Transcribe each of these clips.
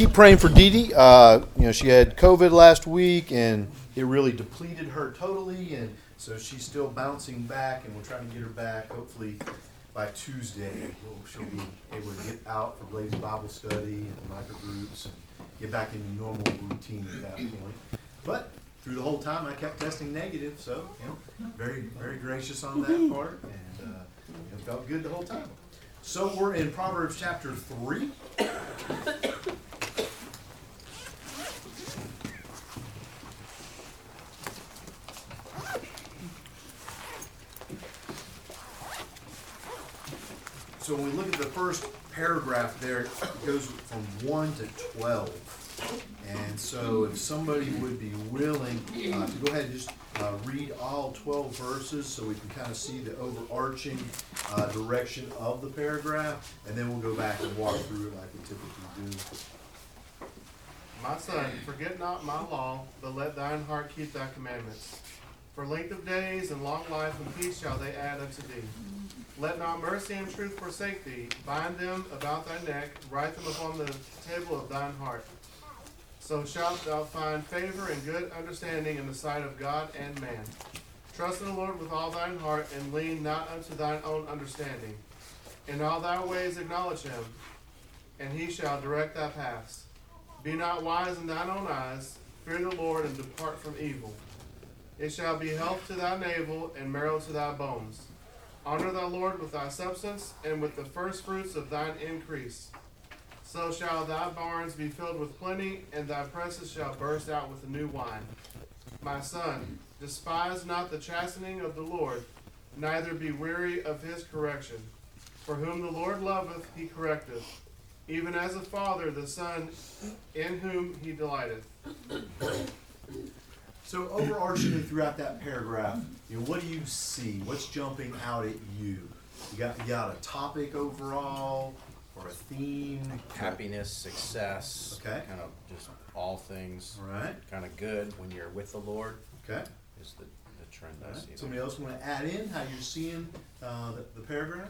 keep praying for Dee Dee. Uh, you know, she had COVID last week, and it really depleted her totally, and so she's still bouncing back, and we're trying to get her back. Hopefully, by Tuesday, we'll, she'll be able to get out for Blaze Bible study and micro groups and get back into normal routine at that point. But through the whole time, I kept testing negative, so you know, very, very gracious on that part, and uh, it felt good the whole time. So we're in Proverbs chapter three. So when we look at the first paragraph there, it goes from one to twelve. And so if somebody would be willing uh, to go ahead and just uh, read all twelve verses so we can kind of see the overarching uh, direction of the paragraph, and then we'll go back and walk through it like we typically do. My son, forget not my law, but let thine heart keep thy commandments. For length of days and long life and peace shall they add unto thee. Let not mercy and truth forsake thee. Bind them about thy neck, write them upon the table of thine heart. So shalt thou find favor and good understanding in the sight of God and man. Trust in the Lord with all thine heart, and lean not unto thine own understanding. In all thy ways acknowledge him, and he shall direct thy paths. Be not wise in thine own eyes. Fear the Lord and depart from evil. It shall be health to thy navel and marrow to thy bones. Honor thy Lord with thy substance and with the first fruits of thine increase. So shall thy barns be filled with plenty, and thy presses shall burst out with new wine. My son, despise not the chastening of the Lord, neither be weary of his correction. For whom the Lord loveth, he correcteth, even as a father the son in whom he delighteth. So overarchingly throughout that paragraph, you know, what do you see? What's jumping out at you? You got you got a topic overall or a theme? happiness, success, Okay. kind of just all things All right. kind of good when you're with the Lord Okay. is the, the trend All I right. see. Somebody else want to add in how you're seeing uh, the, the paragraph?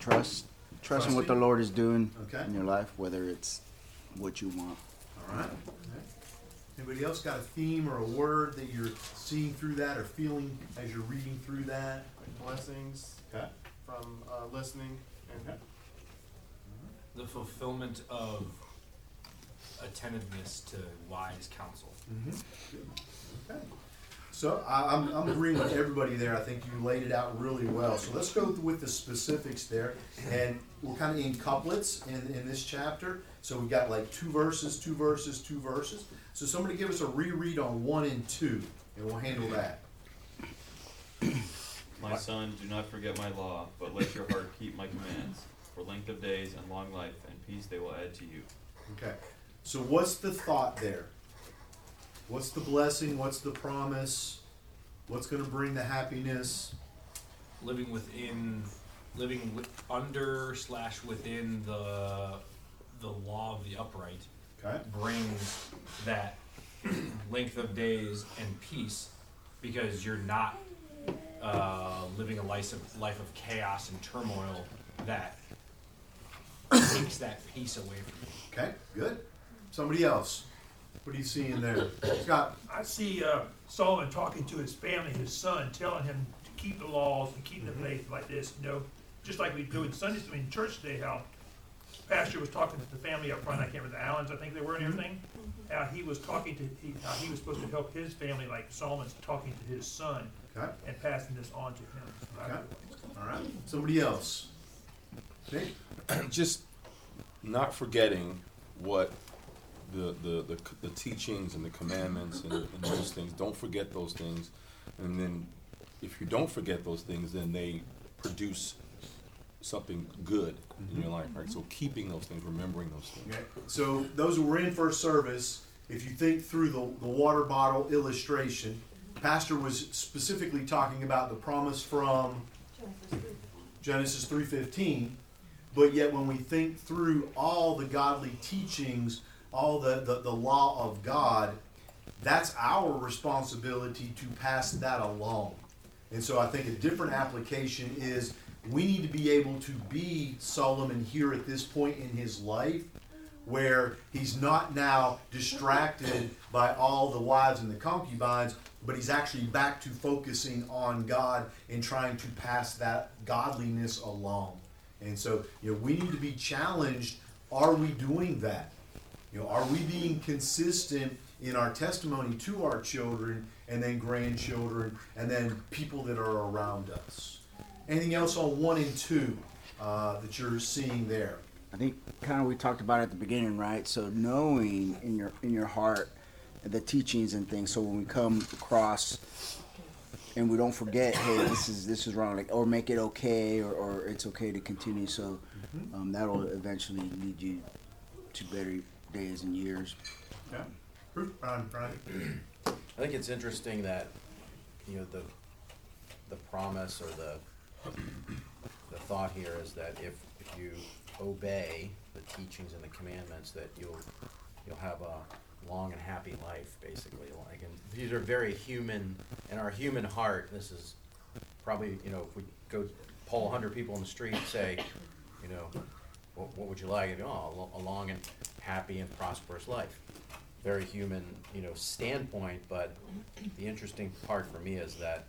Trust, trusting what the Trusting. Lord is doing Okay. in your life, whether it's what you want. All right. All right. Anybody else got a theme or a word that you're seeing through that or feeling as you're reading through that? Blessings Okay. from uh, listening and Okay. the fulfillment of attentiveness to wise counsel. Mm-hmm. Okay. So I, I'm, I'm agreeing with everybody there. I think you laid it out really well. So let's go with the specifics there. And we're kind of in couplets in, in this chapter. So we've got like two verses, two verses, two verses. So somebody give us a reread on one and two, and we'll handle that. My son, do not forget my law, but let your heart keep my commands. For length of days and long life and peace they will add to you. Okay. So what's the thought there? What's the blessing? What's the promise? What's going to bring the happiness? Living within, living with, under slash within the the law of the upright Okay. brings that length of days and peace because you're not uh, living a life of life of chaos and turmoil that takes that peace away from you. Okay. Good. Somebody else. What are you seeing there, Scott? I see uh, Solomon talking to his family, his son, telling him to keep the laws and keep the faith like this, you know, just like we do in Sunday, I mean, church today, how pastor was talking to the family up front, I can't remember, the Allens, I think they were and everything, mm-hmm. mm-hmm. how he was talking to, he, how he was supposed to help his family, like Solomon's talking to his son Okay. and passing this on to him. Okay. All right. Somebody else. Nick? just not forgetting what the, the, the, the teachings and the commandments and, and those things. Don't forget those things. And then if you don't forget those things, then they produce something good in mm-hmm. your life, right? So keeping those things, remembering those things. Okay. So those who were in first service, if you think through the, the water bottle illustration, Pastor was specifically talking about the promise from Genesis 3:15, but yet when we think through all the godly teachings, all the, the, the law of God, that's our responsibility to pass that along. And so I think a different application is we need to be able to be Solomon here at this point in his life, where he's not now distracted by all the wives and the concubines, but he's actually back to focusing on God and trying to pass that godliness along. And so, you know, we need to be challenged. Are we doing that? You know, are we being consistent in our testimony to our children and then grandchildren and then people that are around us? Anything else on one and two uh, that you're seeing there? I think kind of we talked about it at the beginning, right? So knowing in your in your heart the teachings and things. So when we come across and we don't forget, hey, this is this is wrong, like or make it okay, or, or it's okay to continue. So um, that'll eventually lead you to better days and years. Yeah. Brian, Brian. I think it's interesting that, you know, the, the promise or the, the thought here is that if, if you obey the teachings and the commandments, that you'll, you'll have a long and happy life, basically. Like, and these are very human, in our human heart, this is probably, you know, if we go poll hundred people in the street and say, you know, what, what would you like? Oh, a long and happy and prosperous life very human, you know, standpoint, but the interesting part for me is that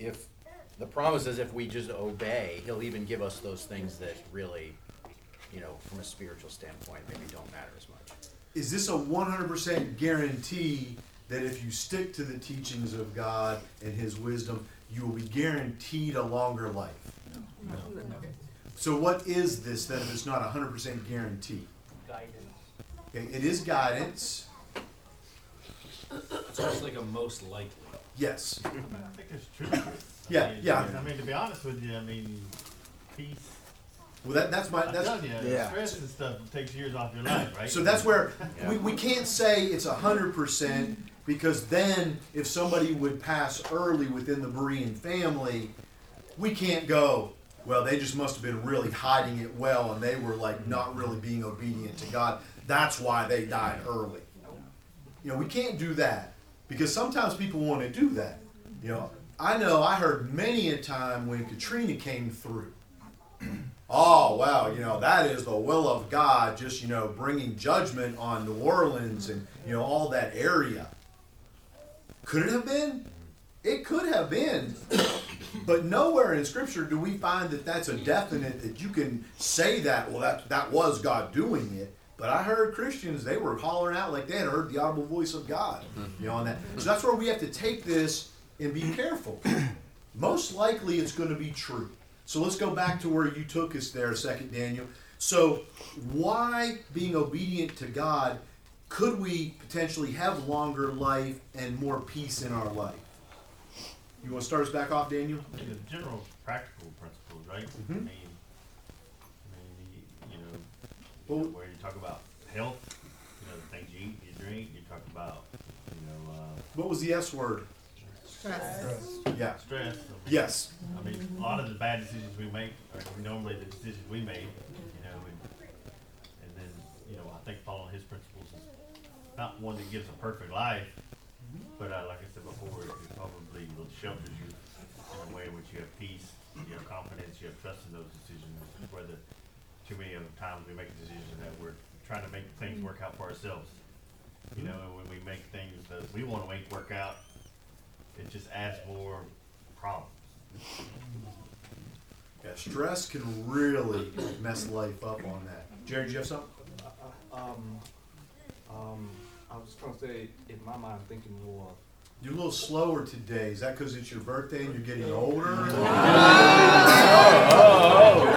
if, the promise is if we just obey, he'll even give us those things that really, you know, from a spiritual standpoint, maybe don't matter as much. Is this a 100% guarantee that if you stick to the teachings of God and His wisdom, you will be guaranteed a longer life? No. So, what is this then if it's not a 100% guarantee? Okay, it is guidance. It's almost like a most likely. Yes. I, mean, I think it's true. Yeah, mean, yeah. I mean, to be honest with you, I mean, peace. Well, that, that's my I that's tell you, Yeah. stress and stuff takes years off your life, right? So that's where we, we can't say it's a hundred percent because then if somebody would pass early within the Berean family, we can't go, well, they just must have been really hiding it well and they were like not really being obedient to God. That's why they died early. You know, we can't do that because sometimes people want to do that. You know, I know I heard many a time when Katrina came through. Oh, wow, you know, that is the will of God, just, you know, bringing judgment on New Orleans and, you know, all that area. Could it have been? It could have been. But nowhere in Scripture do we find that that's a definite that you can say that, well, that, that was God doing it. But I heard Christians, they were hollering out like they had heard the audible voice of God, you know, on that. So that's where we have to take this and be careful. Most likely it's going to be true. So let's go back to where you took us there a second, Daniel. So, why being obedient to God could we potentially have longer life and more peace in our life? You want to start us back off, Daniel? The general practical principles, right? I Mhm. mean, I mean, you, you know, Well- where you talk about health, you know, the things you eat, you drink, you talk about, you know, uh, What was the S word? Yeah. stress. I mean, Yes. I mean, a lot of the bad decisions we make are normally the decisions we made, you know, and, and then, you know, I think following his principles is not one that gives a perfect life, but uh, like I said before, it probably will shelter you in a way in which you have peace, you have confidence, you have trust in those decisions, whether too many of the times we make decisions that we're trying to make things work out for ourselves. You know, and when we make things that we wanna make work out, it just adds more problems. Yeah, stress can really mess life up on that. Jerry, do you have something? Um, um, I was trying to say, in my mind, I'm thinking more. You're a little slower today. Is that because it's your birthday and you're getting older?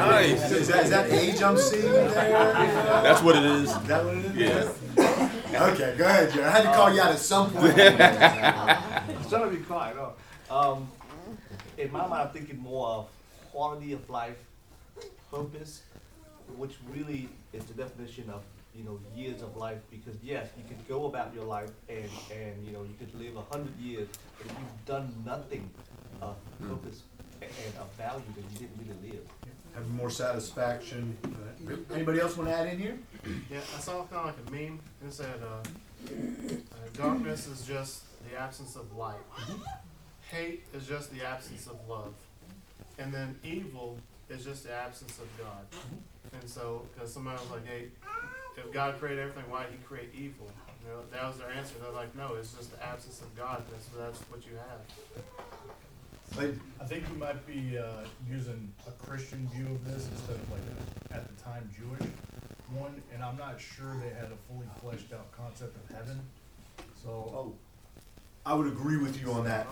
Nice. Is that, is that age I'm seeing there? That's what it is. Is that what it is? Yeah. Okay, go ahead, Jared. I had to call you out at some point. I'm trying to be quiet. No. Um, in my mind, I'm thinking more of quality of life, purpose, which really is the definition of you know years of life. Because yes, you could go about your life and and you know you could live a hundred years, but if you've done nothing of purpose and of value, then you didn't really live. Have more satisfaction. Anybody else want to add in here? Yeah, I saw kind of like a meme. It said, uh, uh, "Darkness is just the absence of light. Hate is just the absence of love, and then evil is just the absence of God." And so, because somebody was like, "Hey, if God created everything, why did He create evil? You know, that was their answer. They're like, no, it's just the absence of God. That's that's what you have. I think you might be uh, using a Christian view of this instead of like a, at the time Jewish one, and I'm not sure they had a fully fleshed out concept of heaven. So oh, I would agree with you on that.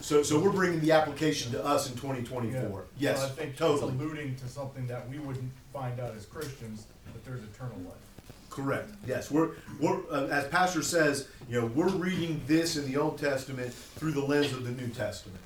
So, so we're bringing the application to us in twenty yeah. twenty-four. So Yes, I think totally. alluding to something that we wouldn't find out as Christians that there's eternal life. Correct. Yes, we're, we're, uh, as Pastor says, you know, we're reading this in the Old Testament through the lens of the New Testament.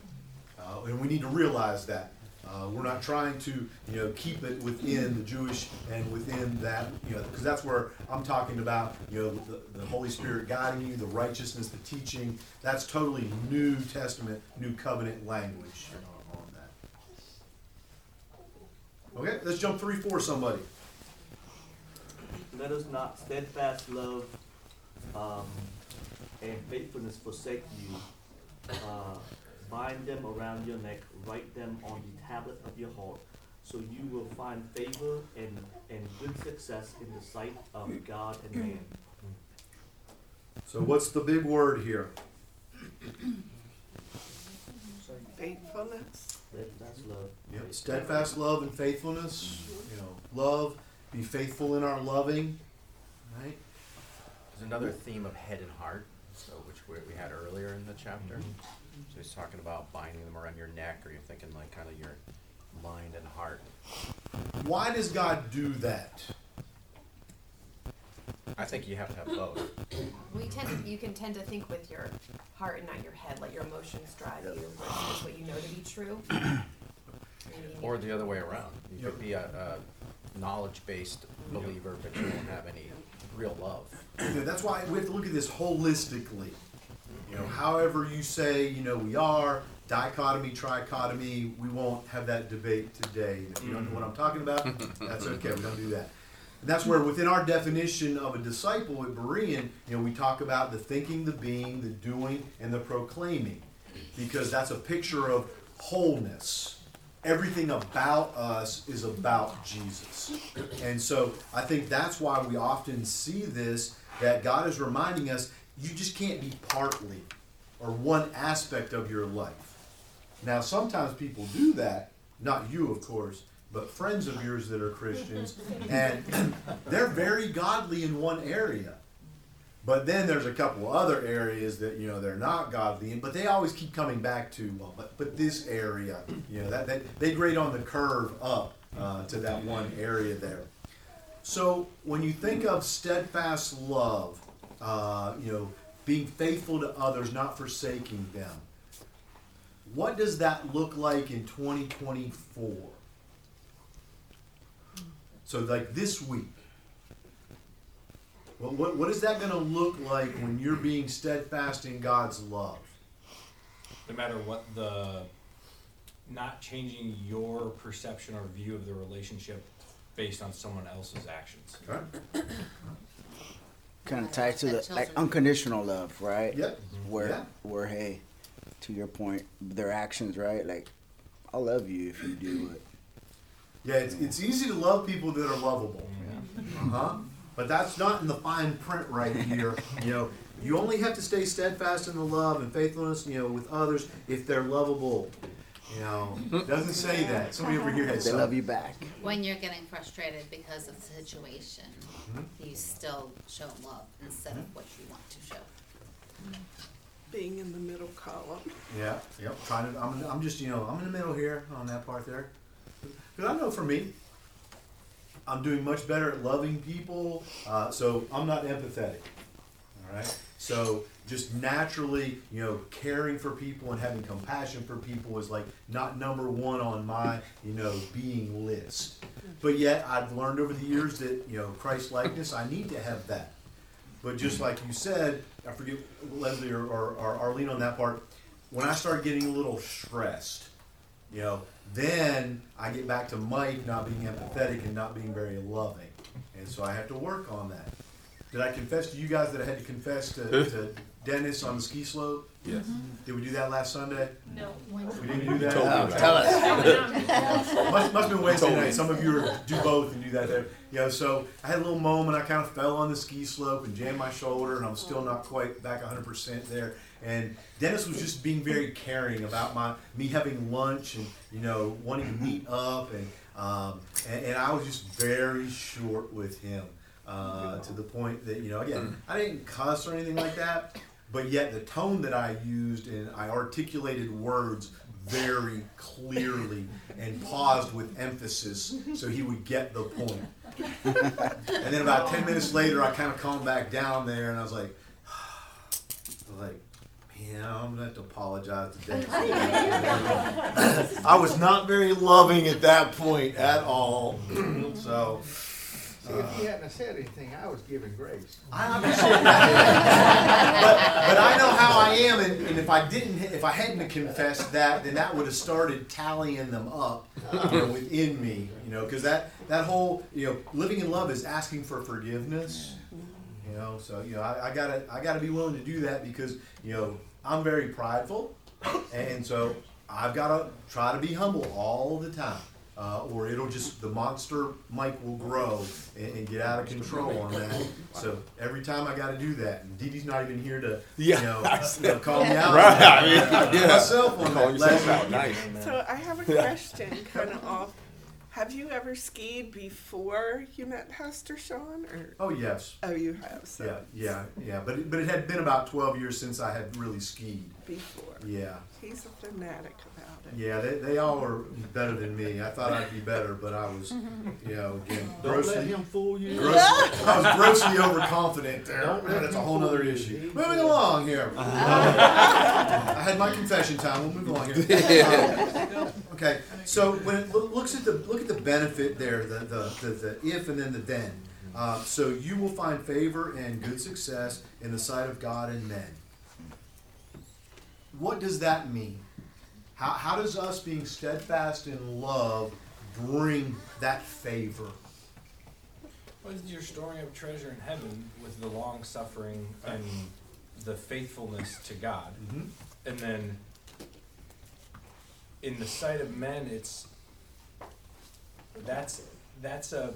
Uh, and we need to realize that. Uh, we're not trying to, you know, keep it within the Jewish and within that, you know, because that's where I'm talking about, you know, the, the Holy Spirit guiding you, the righteousness, the teaching. That's totally New Testament, New Covenant language on that. Okay, let's jump three, four, somebody. Let us not steadfast love um, and faithfulness forsake you. Uh, bind them around your neck, write them on the tablet of your heart, so you will find favor and, and good success in the sight of God and man. So what's the big word here? Faithfulness. Steadfast love. Yep, steadfast love and faithfulness, you know, love, be faithful in our loving, right? There's another theme of head and heart, so which we, we had earlier in the chapter. Mm-hmm. So he's talking about binding them around your neck, or you're thinking like kind of your mind and heart. Why does God do that? I think you have to have both. We tend to, you can tend to think with your heart and not your head, let your emotions drive you versus what you know to be true. Maybe Or the other way around. You could be a, a knowledge-based believer, but you don't have any real love. That's why we have to look at this holistically. You know, however you say, you know, we are, dichotomy, trichotomy, we won't have that debate today. If you don't know what I'm talking about, that's okay, we don't do that. And that's where within our definition of a disciple at Berean, you know, we talk about the thinking, the being, the doing, and the proclaiming. Because that's a picture of wholeness. Everything about us is about Jesus. And so I think that's why we often see this that God is reminding us you just can't be partly or one aspect of your life. Now, sometimes people do that, not you, of course, but friends of yours that are Christians, and they're very godly in one area. But then there's a couple other areas that you know they're not godly in, but they always keep coming back to well, but but this area, you know, that, that they grade on the curve up uh, to that one area there. So when you think of steadfast love, uh, you know, being faithful to others, not forsaking them, what does that look like in 2024? So like this week, what, what, what is that going to look like when you're being steadfast in God's love? no matter what the not changing your perception or view of the relationship based on someone else's actions. Okay. Kind of tied to the like unconditional love, right? Yep. Where Yeah. where hey, to your point, their actions, right? Like, I'll love you if you do it. Yeah, it's, it's easy to love people that are lovable. Uh-huh. But that's not in the fine print right here. You know, you only have to stay steadfast in the love and faithfulness, you know, with others if they're lovable. You know, it doesn't say that. Somebody over here has They love you back. When you're getting frustrated because of the situation, Mm-hmm. you still show love instead of what you want to show. Being in the middle column. Yeah, yep. Trying to, I'm, I'm just, you know, I'm in the middle here on that part there. Because I know for me, I'm doing much better at loving people, uh, so I'm not empathetic. All right? So just naturally, you know, caring for people and having compassion for people is like not number one on my, you know, being list. But yet, I've learned over the years that, you know, Christ likeness, I need to have that. But just like you said, I forget Leslie or, or, or Arlene on that part, when I start getting a little stressed, you know, then I get back to Mike not being empathetic and not being very loving. And so I have to work on that. Did I confess to you guys that I had to confess to, to Dennis on the ski slope? Yes. Did we do that last Sunday? No. We didn't do that? told me about tell it. us. Must, must have been Wednesday night. Some of you are, do both and do that there. You know, so I had a little moment. I kind of fell on the ski slope and jammed my shoulder, and I'm still not quite back 100% there. And Dennis was just being very caring about my me having lunch and you know wanting to meet up, and um, and, and I was just very short with him uh, to the point that you know again I didn't cuss or anything like that, but yet the tone that I used and I articulated words very clearly and paused with emphasis so he would get the point. and then about 10 minutes later, I kind of calmed back down there and I was like, I was like, man, I'm gonna have to apologize to Dennis. I was not very loving at that point at all. so. See, if he uh, hadn't said anything, I was giving grace. I understand that. but, but I know how I am, and, and if I didn't, if I hadn't confessed that, then that would have started tallying them up you know, within me. You know, because that that whole you know living in love is asking for forgiveness. You know, so you know I, I gotta I gotta be willing to do that because you know I'm very prideful, and so I've gotta try to be humble all the time. Uh, or it'll just the monster Mike will grow and, and get out of control on that. So every time I got to do that, and Dee Dee's not even here to Yeah, you know, I you know, call me out. Right, I mean, I put yeah. myself on Call that yourself last out, nice. So I have a question kind of off. Have you ever skied before you met Pastor Sean? Or Oh yes, oh, you have. So yeah, yeah, yeah. But it, but it had been about twelve years since I had really skied. before. Yeah, He's a fanatic about it. Yeah. They, they all were better than me. I thought I'd be better, but I was, you know, again Don't let grossly. him fool you. Grossly, I was grossly overconfident there. That's a whole other issue. Moving along here. I had my confession time. We'll move along here. Um, okay, so when it loo- looks at the look at the benefit there, the the, the, the if and then the then. Uh, so you will find favor and good success in the sight of God and men. What does that mean? How, how does us being steadfast in love bring that favor? Well, you're storing up treasure in heaven with the long suffering and the faithfulness to God. Mhm. And then in the sight of men it's that's that's a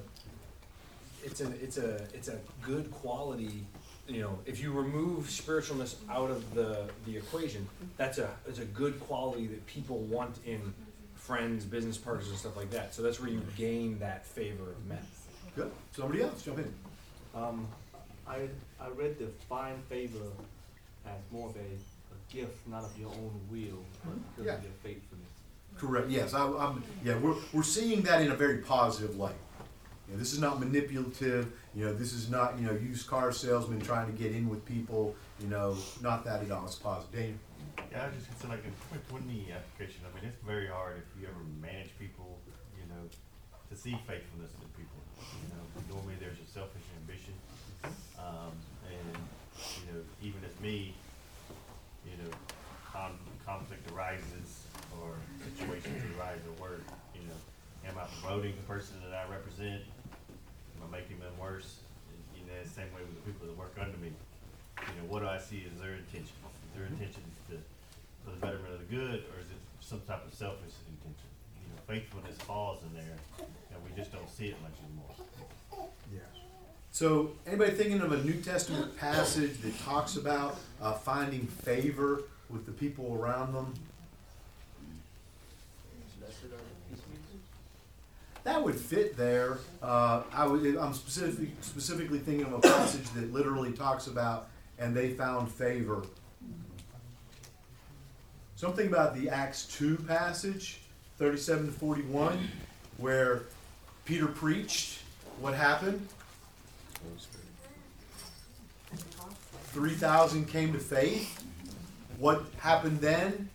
it's a it's a it's a good quality you know if you remove spiritualness out of the the equation that's a it's a good quality that people want in friends business partners and stuff like that so that's where you gain that favor of men Good. Somebody else, jump in. Um, I, I read the fine favor as more of a, a gift, not of your own will, but because Yeah. of your faithfulness. Correct. Yes, I, I'm. Yeah, we're we're seeing that in a very positive light. You know, this is not manipulative. You know, this is not you know used car salesman trying to get in with people. You know, not that at all. It's positive. Yeah, I just consider like a twenty application. I mean, it's very hard if you ever manage people, you know, to see faithfulness in people. You know, normally there's a selfish ambition, um, and you know, even as me, you know, con- conflict arises or situations arise at work. You know, am I promoting the person that I represent? Am I making them worse? And, you know, the same way with the people that work under me. You know, what do I see is their intention? Is their intention to, for the betterment of the good, or is it some type of selfish intention? You know, faithfulness falls in there, and we just don't see it much anymore. Yes. So, anybody thinking of a New Testament passage that talks about uh, finding favor with the people around them? That would fit there. Uh, I'm specifically thinking of a passage that literally talks about, and they found favor. Something about the Acts 2 passage, 37 to 41, where Peter preached. What happened? 3,000 came to faith. What happened then?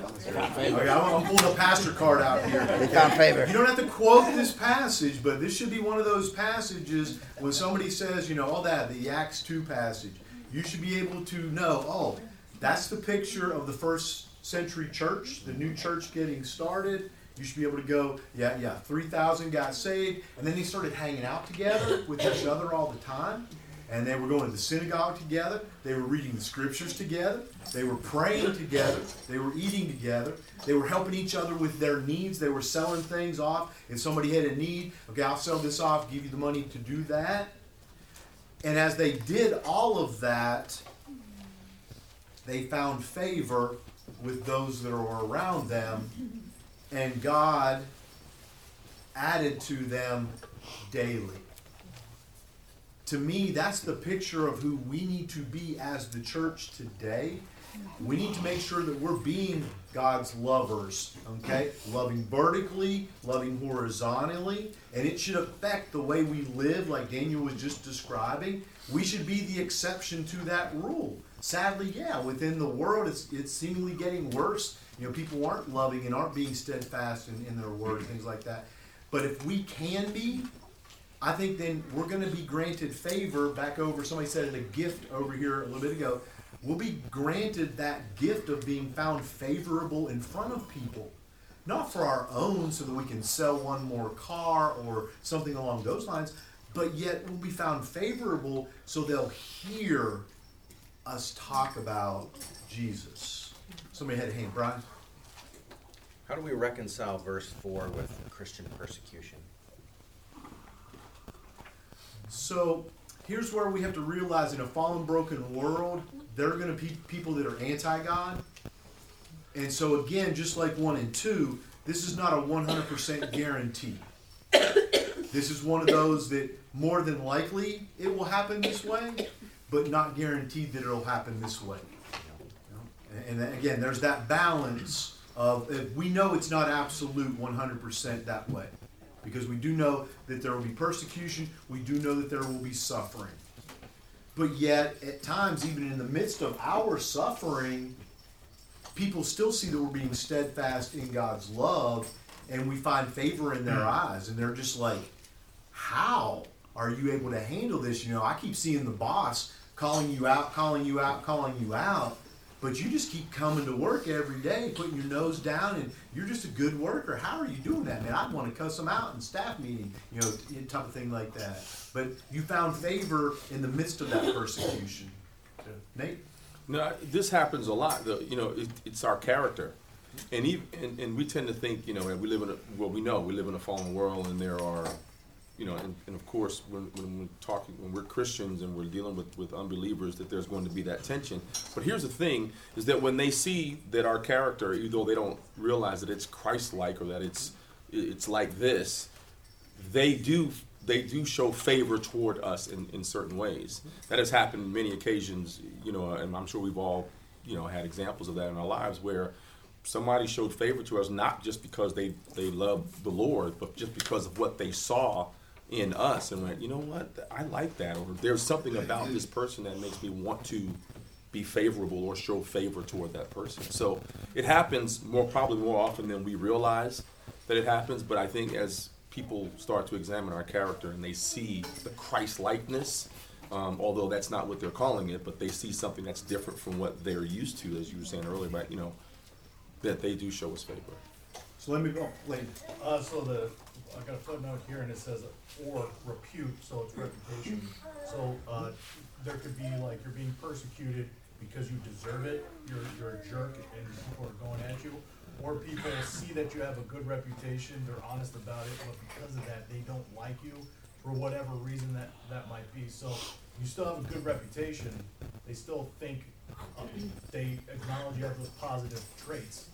Okay, I'm, I'm pulling a pastor card out here. They found favor. You don't have to quote this passage, but this should be one of those passages when somebody says, you know, all that, the Acts 2 passage. You should be able to know, oh, that's the picture of the first century church, the new church getting started. You should be able to go, yeah, yeah, 3,000 got saved. And then they started hanging out together with each other all the time. And they were going to the synagogue together. They were reading the scriptures together. They were praying together. They were eating together. They were helping each other with their needs. They were selling things off. If somebody had a need, okay, I'll sell this off, give you the money to do that. And as they did all of that, they found favor with those that were around them, and God added to them daily. To me, that's the picture of who we need to be as the church today. We need to make sure that we're being God's lovers, okay? Loving vertically, loving horizontally, and it should affect the way we live, like Daniel was just describing. We should be the exception to that rule. Sadly, yeah, within the world, it's, it's seemingly getting worse. You know, people aren't loving and aren't being steadfast in, in their word things like that. But if we can be, I think then we're going to be granted favor back over. Somebody said it a gift over here a little bit ago. We'll be granted that gift of being found favorable in front of people, not for our own, so that we can sell one more car or something along those lines, but yet we'll be found favorable so they'll hear us talk about Jesus. Somebody had a hand, Brian. How do we reconcile verse four with Christian persecution? So here's where we have to realize in a fallen, broken world, there are going to be people that are anti God. And so, again, just like one and two, this is not a 100% guarantee. This is one of those that more than likely it will happen this way, but not guaranteed that it'll happen this way. And again, there's that balance of if we know it's not absolute 100% that way because we do know that there will be persecution, we do know that there will be suffering. But yet, at times, even in the midst of our suffering, people still see that we're being steadfast in God's love and we find favor in their hmm. eyes. And they're just like, How are you able to handle this? You know, I keep seeing the boss calling you out, calling you out, calling you out. But you just keep coming to work every day, putting your nose down, and you're just a good worker. How are you doing that, man? I'd want to cuss them out in staff meeting, you know, type of thing like that. But you found favor in the midst of that persecution. Nate? No, this happens a lot. The, you know, it, it's our character, and, even, and and we tend to think, you know, we live in a well, we know we live in a fallen world, and there are, you know, and, and of course, when, when we're talking, when we're Christians and we're dealing with with unbelievers, that there's going to be that tension. But here's the thing: is that when they see that our character, even though they don't realize that it's Christ-like or that it's it's like this, they do they do show favor toward us in, in certain ways. That has happened many occasions, you know, and I'm sure we've all, you know, had examples of that in our lives where somebody showed favor to us not just because they, they love the Lord, but just because of what they saw in us and went, you know what, I like that. Or there's something about this person that makes me want to be favorable or show favor toward that person. So it happens more probably more often than we realize that it happens, but I think as people start to examine our character and they see the Christ likeness, um, although that's not what they're calling it, but they see something that's different from what they're used to, as you were saying earlier, right? You know, that they do show us favor. So let me go. Lane. Uh, so the, I got a footnote here and it says or repute, so it's reputation. So, uh, there could be like you're being persecuted because you deserve it, you're, you're a jerk and people are going at you. Or people see that you have a good reputation, they're honest about it, but because of that, they don't like you for whatever reason that, that might be. So you still have a good reputation, they still think, uh, they acknowledge you have those positive traits,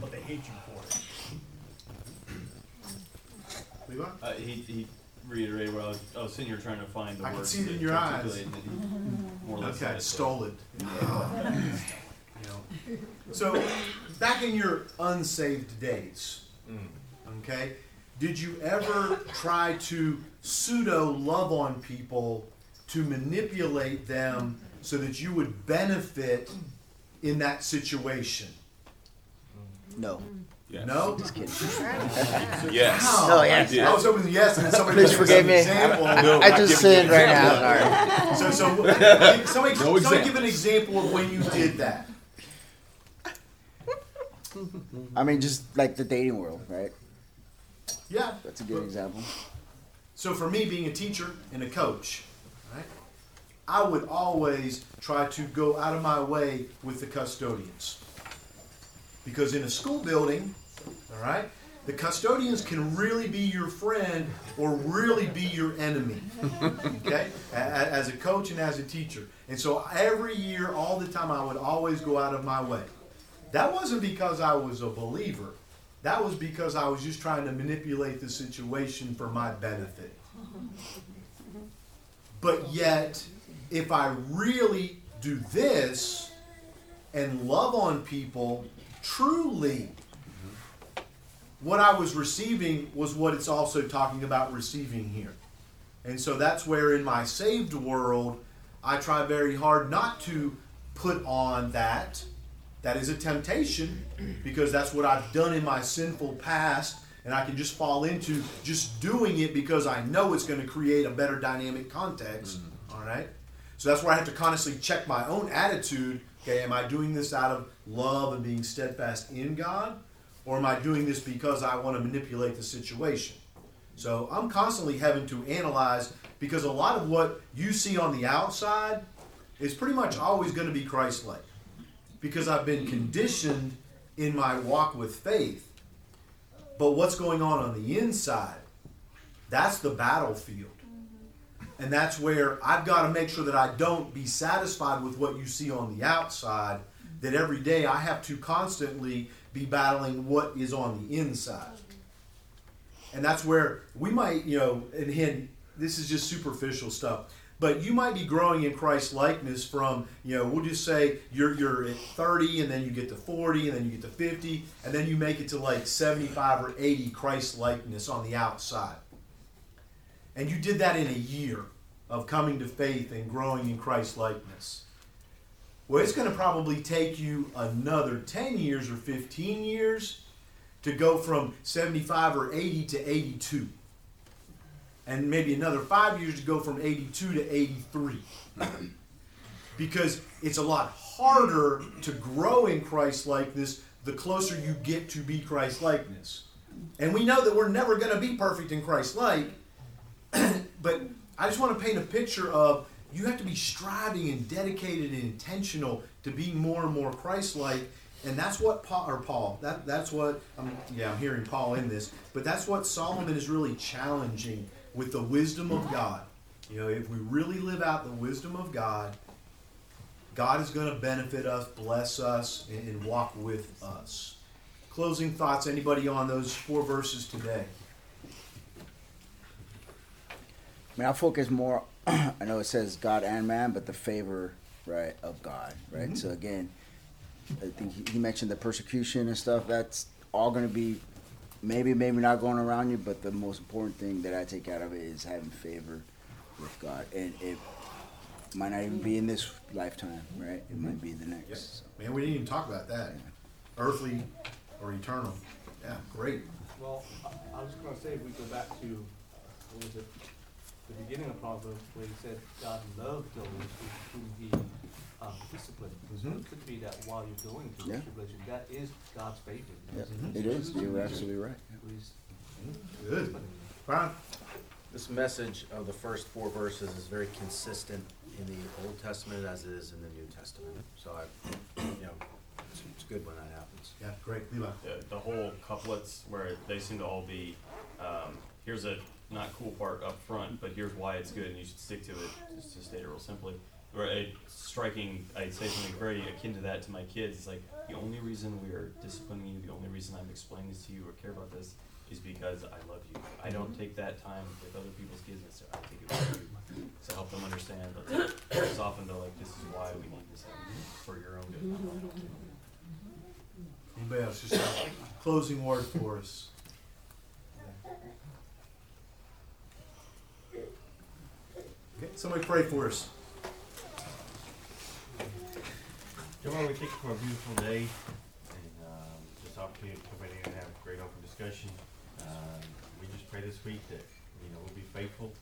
but they hate you for it. Levi? Uh, he, he reiterated what I was, I was sitting here trying to find the I can words see it to in your eyes. articulate, and he more or less Okay, said I it, stole it. You know. So, back in your unsaved days, okay, did you ever try to pseudo love on people to manipulate them so that you would benefit in that situation? No. Yes. No? Just kidding. Yes. Wow. Oh, no, I yes. did. I was hoping yes, and then somebody Please forgive me. us an. No, I not just giving sinned right now. Sorry. So, so somebody, No somebody give an example of when you did that. I mean, just like the dating world, right? Yeah. That's a good example. So for me, being a teacher and a coach, right, I would always try to go out of my way with the custodians. Because in a school building, all right, the custodians can really be your friend or really be your enemy. Okay? As a coach and as a teacher. And so every year, all the time, I would always go out of my way. That wasn't because I was a believer. That was because I was just trying to manipulate the situation for my benefit. But yet, if I really do this and love on people truly, what I was receiving was what it's also talking about receiving here. And so that's where in my saved world, I try very hard not to put on that. That is a temptation because that's what I've done in my sinful past. And I can just fall into just doing it because I know it's going to create a better dynamic context. Mm-hmm. All right? So that's where I have to constantly check my own attitude. Okay, am I doing this out of love and being steadfast in God? Or am I doing this because I want to manipulate the situation? So I'm constantly having to analyze because a lot of what you see on the outside is pretty much always going to be Christ like. Because I've been conditioned in my walk with faith. But what's going on on the inside, that's the battlefield. And that's where I've got to make sure that I don't be satisfied with what you see on the outside, that every day I have to constantly be battling what is on the inside. And that's where we might, you know, and again, this is just superficial stuff. But you might be growing in Christ likeness from, you know, we'll just say you're you're at 30 and then you get to 40 and then you get to 50 and then you make it to like 75 or 80 Christ likeness on the outside. And you did that in a year of coming to faith and growing in Christ likeness. Well, it's going to probably take you another 10 years or 15 years to go from 75 or 80 to 82. And maybe another five years to go from 82 to 83. because it's a lot harder to grow in Christ likeness the closer you get to be Christ likeness. And we know that we're never going to be perfect in Christ like, but I just want to paint a picture of you have to be striving and dedicated and intentional to be more and more Christ-like, and that's what Paul or Paul. That that's what I'm. Yeah, I'm hearing Paul in this, but that's what Solomon is really challenging with the wisdom of God. You know, if we really live out the wisdom of God, God is going to benefit us, bless us, and, and walk with us. Closing thoughts. Anybody on those four verses today? I mean, I focus more. I know it says God and man, but the favor, right, of God, right. Mhm. So again, I think he- he mentioned the persecution and stuff. That's all going to be, maybe, maybe not going around you, but the most important thing that I take out of it is having favor with God, and it might not even be in this lifetime, right? It might be the next. Yes. Man, we didn't even talk about that. Earthly or eternal. Yeah, great. Well, I, I was gonna say, if we go back to, what was it, the beginning of Proverbs, where he said God loved those who- whom he, um, disciplined. So Mhm. it could be that while you're going through Yeah. tribulation, that is God's favor. Yeah, it is. You're absolutely right. He's Good. disciplining you. Brian? This message of the first four verses is very consistent in the Old Testament as it is in the New Testament. So I, you know, it's, it's good when that happens. Yeah, great. Levi? The, the whole couplets where they seem to all be, um, here's a not cool part up front, but here's why it's good and you should stick to it, just to state it real simply. Or a striking, I'd say something very akin to that to my kids. It's like, the only reason we are disciplining you, the only reason I'm explaining this to you or care about this is because I love you. I don't mm-hmm. take that time with other people's kids, it's, I take it with you. To help them understand, let's soften to like, this is why we need this, for your own good. Mm-hmm. Anybody else? Just a closing word for us. Okay, somebody pray for us. Lord, we thank you for a beautiful day and um, this opportunity to come in here and have a great open discussion. Um, we just pray this week that you know we'll be faithful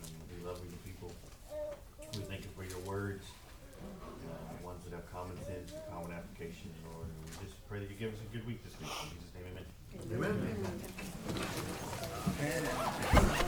and we'll be loving to people. We thank you for your words, uh, ones that have common sense, and common application. sanctification, Lord. And we just pray that you give us a good week this week. In Jesus' name, amen. Amen.